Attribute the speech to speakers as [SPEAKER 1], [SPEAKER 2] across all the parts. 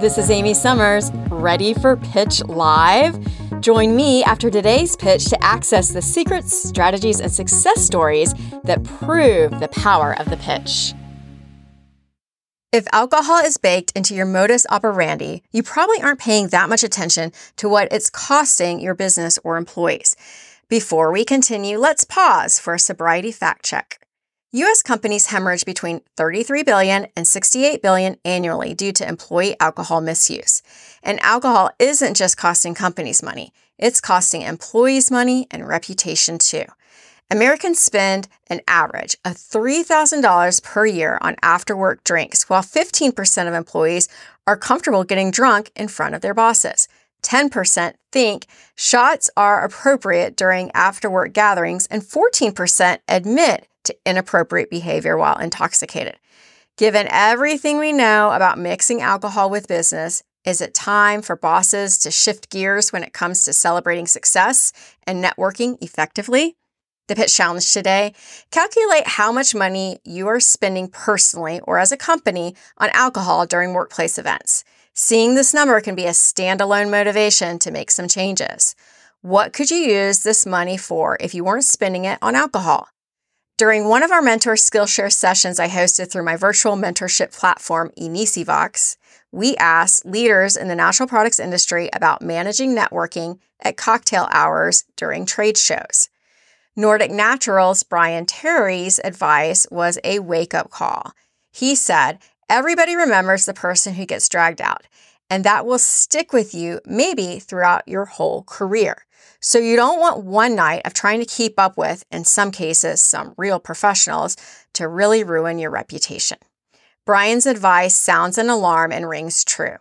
[SPEAKER 1] This is Amy Summers, ready for Pitch Live? Join me after today's pitch to access the secrets, strategies, and success stories that prove the power of the pitch. If alcohol is baked into your modus operandi, you probably aren't paying that much attention to what it's costing your business or employees. Before we continue, let's pause for a sobriety fact check. US companies hemorrhage between 33 billion and 68 billion annually due to employee alcohol misuse. And alcohol isn't just costing companies money, it's costing employees money and reputation too. Americans spend an average of $3,000 per year on after work drinks, while 15% of employees are comfortable getting drunk in front of their bosses. 10% think shots are appropriate during after work gatherings, and 14% admit to inappropriate behavior while intoxicated. Given everything we know about mixing alcohol with business, is it time for bosses to shift gears when it comes to celebrating success and networking effectively? The pitch challenge today calculate how much money you are spending personally or as a company on alcohol during workplace events. Seeing this number can be a standalone motivation to make some changes. What could you use this money for if you weren't spending it on alcohol? During one of our mentor Skillshare sessions I hosted through my virtual mentorship platform, Inicivox, we asked leaders in the natural products industry about managing networking at cocktail hours during trade shows. Nordic Naturals' Brian Terry's advice was a wake up call. He said, Everybody remembers the person who gets dragged out, and that will stick with you maybe throughout your whole career. So you don't want one night of trying to keep up with, in some cases, some real professionals to really ruin your reputation. Brian's advice sounds an alarm and rings true.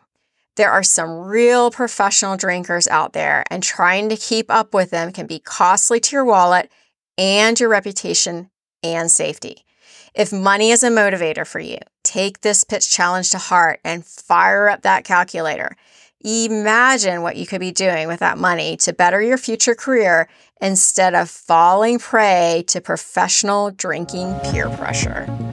[SPEAKER 1] There are some real professional drinkers out there, and trying to keep up with them can be costly to your wallet and your reputation and safety. If money is a motivator for you, take this pitch challenge to heart and fire up that calculator. Imagine what you could be doing with that money to better your future career instead of falling prey to professional drinking peer pressure.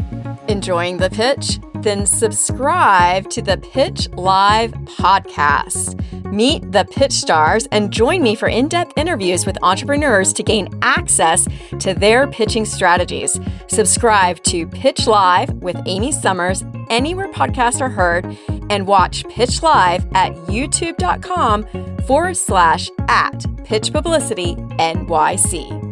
[SPEAKER 1] Enjoying the pitch? Then subscribe to the Pitch Live podcast. Meet the pitch stars and join me for in depth interviews with entrepreneurs to gain access to their pitching strategies. Subscribe to Pitch Live with Amy Summers anywhere podcasts are heard and watch Pitch Live at youtube.com forward slash at Pitch Publicity NYC.